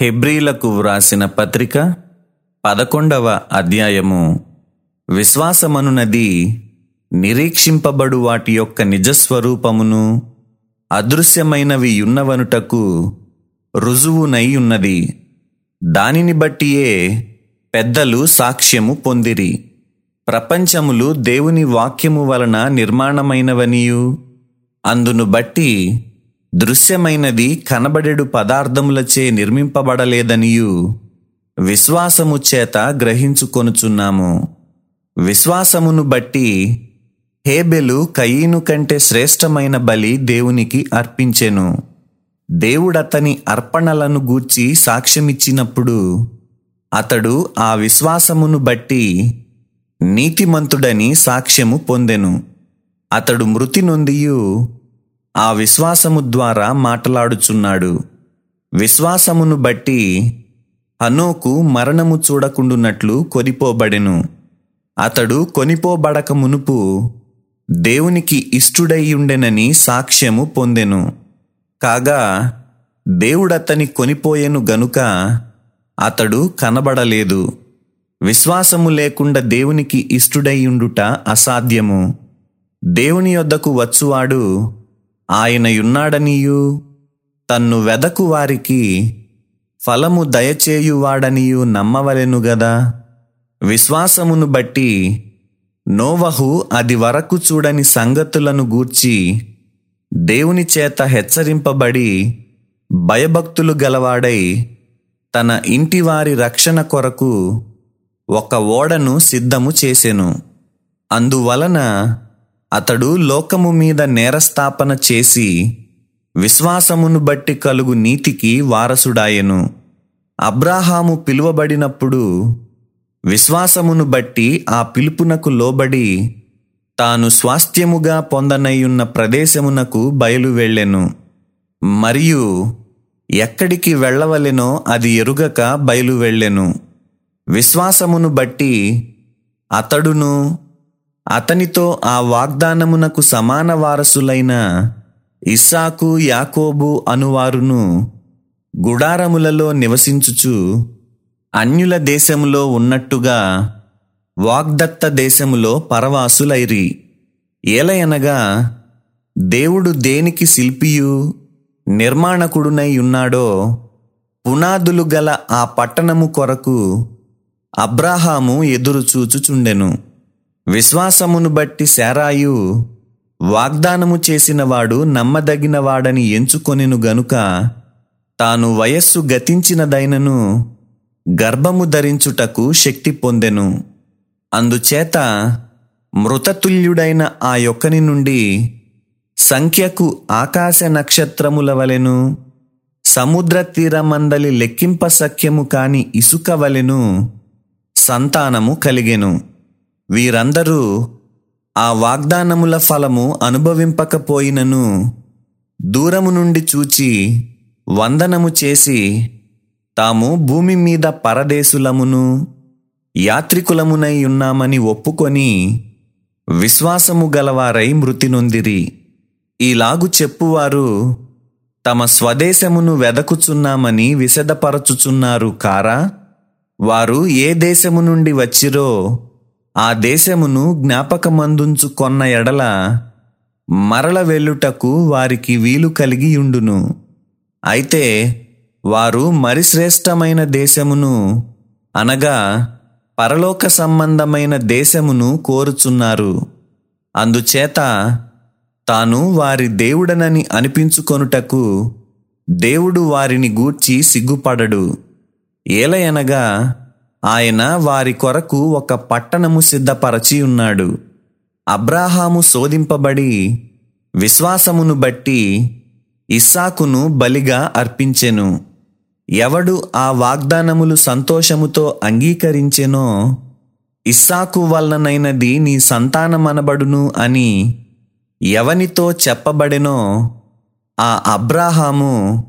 హెబ్రీలకు వ్రాసిన పత్రిక పదకొండవ అధ్యాయము. విశ్వాసమనునది నిరీక్షింపబడు వాటి యొక్క నిజస్వరూపమును అదృశ్యమైనవి యున్నవనుటకు రుజువునై ఉన్నది దానిని బట్టియే పెద్దలు సాక్ష్యము పొందిరి. ప్రపంచములు దేవుని వాక్యము వలన నిర్మాణమైనవనియు. అందును బట్టి దృశ్యమైనది కనబడెడు పదార్థములచే నిర్మింపబడలేదనియు విశ్వాసము చేత గ్రహించుకొనుచున్నాము. విశ్వాసమును బట్టి హేబెలు కయీను కంటే శ్రేష్టమైన బలి దేవునికి అర్పించెను. దేవుడతని అర్పణలను గూర్చి సాక్ష్యమిచ్చినప్పుడు అతడు ఆ విశ్వాసమును బట్టి నీతిమంతుడని సాక్ష్యము పొందెను. అతడు మృతి నొందియు ఆ విశ్వాసము ద్వారా మాట్లాడుచున్నాడు. విశ్వాసమును బట్టి హనోకు మరణము చూడకుండునట్లు కొనిపోబడెను. అతడు కొనిపోబడక మునుపు దేవునికి ఇష్టుడైయుండెనని సాక్ష్యము పొందెను. కాగా దేవుడతని కొనిపోయెను గనుక అతడు కనబడలేదు. విశ్వాసము లేకుండా దేవునికి ఇష్టుడైయుండుట అసాధ్యము. దేవుని యొద్దకు వచ్చువాడు ఆయనయున్నాడనియూ తన్ను వెదకు వారికి ఫలము దయచేయువాడనియు నమ్మవలెను గదా. విశ్వాసమును బట్టి నోవహు అది వరకు చూడని సంగతులను గూర్చి దేవుని చేత హెచ్చరింపబడి భయభక్తులు గలవాడై తన ఇంటివారి రక్షణ కొరకు ఒక ఓడను సిద్ధము చేసెను. అందువలన అతడు లోకము మీద నేరస్థాపన చేసి విశ్వాసమును బట్టి కలుగు నీతికి వారసుడాయెను. అబ్రాహాము పిలువబడినప్పుడు విశ్వాసమును బట్టి ఆ పిలుపునకు లోబడి తాను స్వాస్థ్యముగా పొందనయ్యున్న ప్రదేశమునకు బయలు వెళ్ళెను. మరియు ఎక్కడికి వెళ్ళవలెనో అది ఎరుగక బయలు వెళ్ళెను. విశ్వాసమును బట్టి అతడును అతనితో ఆ వాగ్దానమునకు సమాన వారసులైన ఇస్సాకు యాకోబు అనువారును గుడారములలో నివసించుచు అన్యుల దేశములో ఉన్నట్టుగా వాగ్దత్త దేశములో పరవాసులైరి. ఏలయనగా దేవుడు దేనికి శిల్పియు నిర్మాణకుడునై ఉన్నాడో పునాదులు గల ఆ పట్టణము కొరకు అబ్రాహాము ఎదురు చూచుచుండెను. విశ్వాసమును బట్టి శారాయు వాగ్దానము చేసినవాడు నమ్మదగినవాడని ఎంచుకొనెను గనుక తాను వయస్సు గతించినదైనను గర్భము ధరించుటకు శక్తి పొందెను. అందుచేత మృతతుల్యుడైన ఆ యొక్కని నుండి సంఖ్యకు ఆకాశ నక్షత్రముల వలెను సముద్ర తీరమందలి లెక్కింప సఖ్యము కాని ఇసుక వలెను సంతానము కలిగెను. వీరందరూ ఆ వాగ్దానముల ఫలము అనుభవింపకపోయినను దూరము నుండి చూచి వందనము చేసి తాము భూమి మీద పరదేశులమును యాత్రికులమునై ఉన్నామని ఒప్పుకొని విశ్వాసము గలవారై మృతి నొందిరి. ఈలాగు చెప్పువారు తమ స్వదేశమును వెదకుచున్నామని విశదపరచుచున్నారు కారా? వారు ఏ దేశము నుండి వచ్చిరో ఆ దేశమును జ్ఞాపకమందుంచు కొన్న ఎడల మరల వెళ్ళుటకు వారికి వీలు కలిగియుండును. అయితే వారు మరి శ్రేష్టమైన దేశమును అనగా పరలోక సంబంధమైన దేశమును కోరుచున్నారు. అందుచేత తాను వారి దేవుడనని అనిపించుకొనుటకు దేవుడు వారిని గూర్చి సిగ్గుపడడు. ఏలయనగా ఆయన వారి కొరకు ఒక పట్టణము సిద్ధపరచి ఉన్నాడు. అబ్రాహాము శోధింపబడి విశ్వాసమును బట్టి ఇస్సాకును బలిగా అర్పించెను. ఎవడు ఆ వాగ్దానములు సంతోషముతో అంగీకరించెనో ఇస్సాకు వలననైనది నీ సంతానమనబడును అని ఎవనితో చెప్పబడెనో ఆ అబ్రాహాము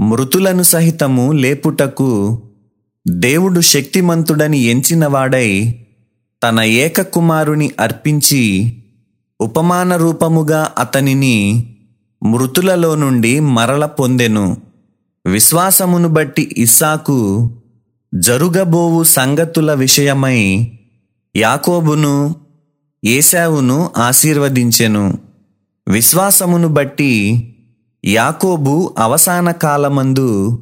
మృతులను సహితము లేపుటకు దేవుడు శక్తిమంతుడని ఎంచినవాడై తన ఏకకుమారుని అర్పించి ఉపమాన రూపముగా అతనిని మృతులలో నుండి మరల పొందెను. విశ్వాసమును బట్టి ఇస్సాకు జరుగబోవు సంగతుల విషయమై యాకోబును ఏశావును ఆశీర్వదించెను. విశ్వాసమును బట్టి యాకోబు అవసాన కాలమందు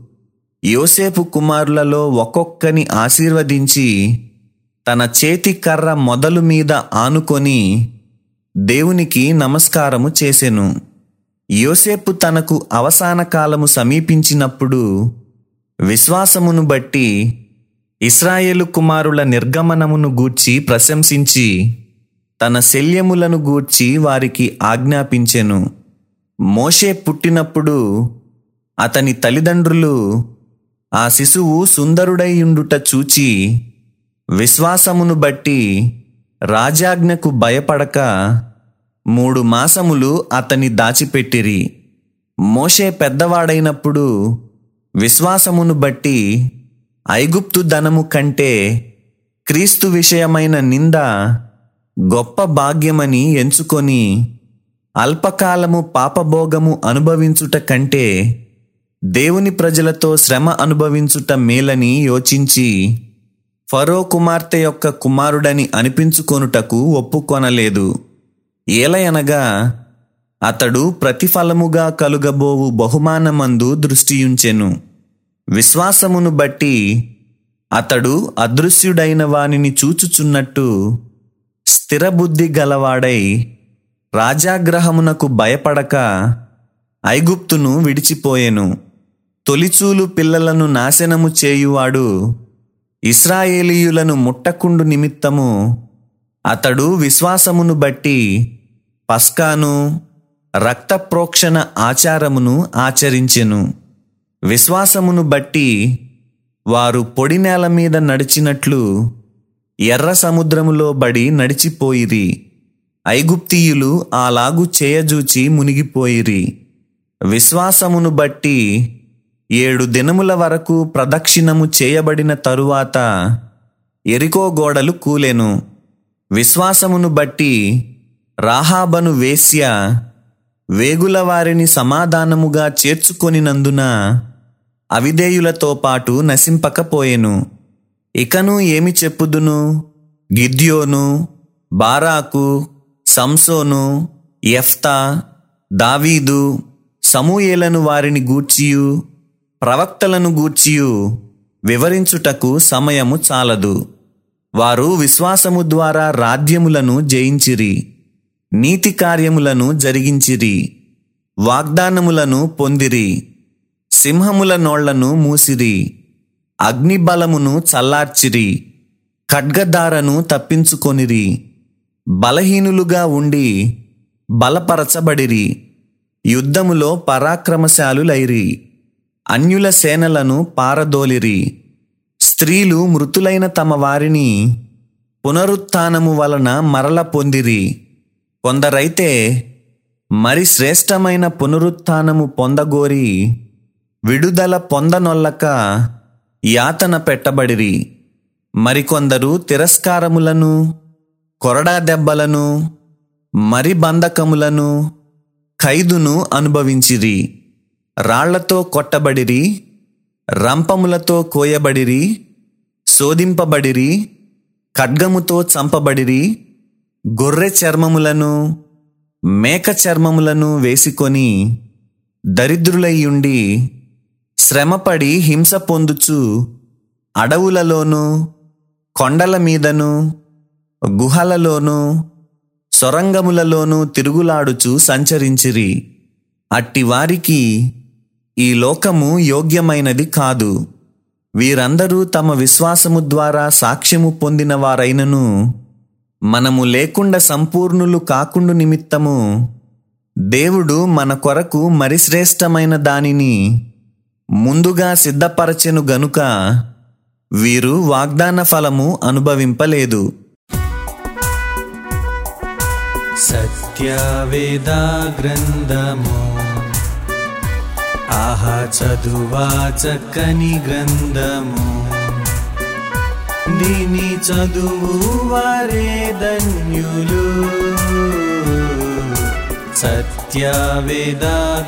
యోసేపు కుమారులలో ఒక్కొక్కని ఆశీర్వదించి తన చేతి కర్ర మొదలు మీద ఆనుకొని దేవునికి నమస్కారము చేసెను. యోసేపు తనకు అవసాన కాలము సమీపించినప్పుడు విశ్వాసమును బట్టి ఇస్రాయేలు కుమారుల నిర్గమనమును గూర్చి ప్రశంసించి తన శల్యములను గూర్చి వారికి ఆజ్ఞాపించెను. మోషే పుట్టినప్పుడు అతని తల్లిదండ్రులు ఆ శిశువు సుందరుడైయుండుట చూచి విశ్వాసమును బట్టి రాజాజ్ఞకు భయపడక మూడు మాసములు అతని దాచిపెట్టిరి. మోషే పెద్దవాడైనప్పుడు విశ్వాసమును బట్టి ఐగుప్తు ధనము కంటే క్రీస్తు విషయమైన నింద గొప్ప భాగ్యమని ఎంచుకొని అల్పకాలము పాపభోగము అనుభవించుట కంటే దేవుని ప్రజలతో శ్రమ అనుభవించుట మేలని యోచించి ఫరో కుమార్తె యొక్క కుమారుడని అనిపించుకొనుటకు ఒప్పుకొనలేదు. ఏలయనగా అతడు ప్రతిఫలముగా కలుగబోవు బహుమానమందు దృష్టియుంచెను. విశ్వాసమును బట్టి అతడు అదృశ్యుడైన వానిని చూచుచున్నట్టు స్థిరబుద్ధి గలవాడై రాజాగ్రహమునకు భయపడక ఐగుప్తును విడిచిపోయెను. తొలిచూలు పిల్లలను నాశనము చేయువాడు ఇస్రాయేలీయులను ముట్టకుండు నిమిత్తము అతడు విశ్వాసమును బట్టి పస్కాను రక్త ప్రోక్షణ ఆచారమును ఆచరించెను. విశ్వాసమును బట్టి వారు పొడి నేల మీద నడిచినట్లు ఎర్ర సముద్రములో బడి నడిచిపోయిరి. ఐగుప్తీయులు అలాగు చేయజూచి మునిగిపోయిరి. విశ్వాసమును బట్టి ఏడు దినముల వరకు ప్రదక్షిణము చేయబడిన తరువాత ఎరికో గోడలు కూలెను. విశ్వాసమును బట్టి రాహాబను వేశ్య వేగుల వారిని సమాధానముగా చేర్చుకొనినందున అవిధేయులతో పాటు నశింపకపోయెను. ఇకను ఏమి చెప్పుదును? గిద్యోను బారాకు సంసోను ఎఫ్తా దావీదు సమూయేలను వారిని గూర్చియు. ప్రవక్తలను గూర్చియు వివరించుటకు సమయము చాలదు. వారు విశ్వాసము ద్వారా రాజ్యములను జయించిరి నీతి కార్యములను జరిగించిరి వాగ్దానములను పొందిరి సింహముల నోళ్ళను మూసిరి అగ్నిబలమును చల్లార్చిరి ఖడ్గదారను తప్పించుకొనిరి బలహీనులుగా ఉండి బలపరచబడిరి యుద్ధములో పరాక్రమశాలులైరి. అన్యుల సేనలను పారదోలిరి. స్త్రీలు మృతులైన తమ వారిని పునరుత్నము వలన మరల పొందిరి. కొందరైతే మరి శ్రేష్టమైన పునరుత్థానము పొందగోరి. విడుదల పొందనొల్లక యాతన పెట్టబడిరి. మరికొందరు తిరస్కారములను కొరడా దెబ్బలను మరి బంధకములను ఖైదును అనుభవించిరి. రాళ్ళతో కొట్టబడిరి రంపములతో కోయబడిరి శోధింపబడిరి ఖడ్గముతో చంపబడిరి గొర్రె చర్మములను మేక చర్మములను వేసుకొని దరిద్రులయ్యుండి శ్రమపడి హింస పొందుచు అడవులలోనూ కొండల మీదను గుహలలోనూ సొరంగములలోనూ తిరుగులాడుచు సంచరించిరి. అట్టి వారికి ఈ లోకము యోగ్యమైనది కాదు. వీరందరూ తమ విశ్వాసము ద్వారా సాక్ష్యము పొందిన వారైనను మనము లేకుండా సంపూర్ణులు కాకుండు నిమిత్తము. దేవుడు మన కొరకు మరి శ్రేష్టమైన దానిని ముందుగా సిద్ధపరచెను గనుక వీరు వాగ్దాన ఫలము అనుభవింపలేదు. సత్యవేద గ్రంథము ఆహా చదువా చక్కని గంధము దీని చదువు వారే ధన్యులు. సత్యవేద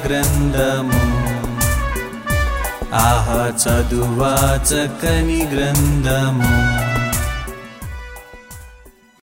గ్రంథము. ఆహా చదువా చక్కని గ్రంథము.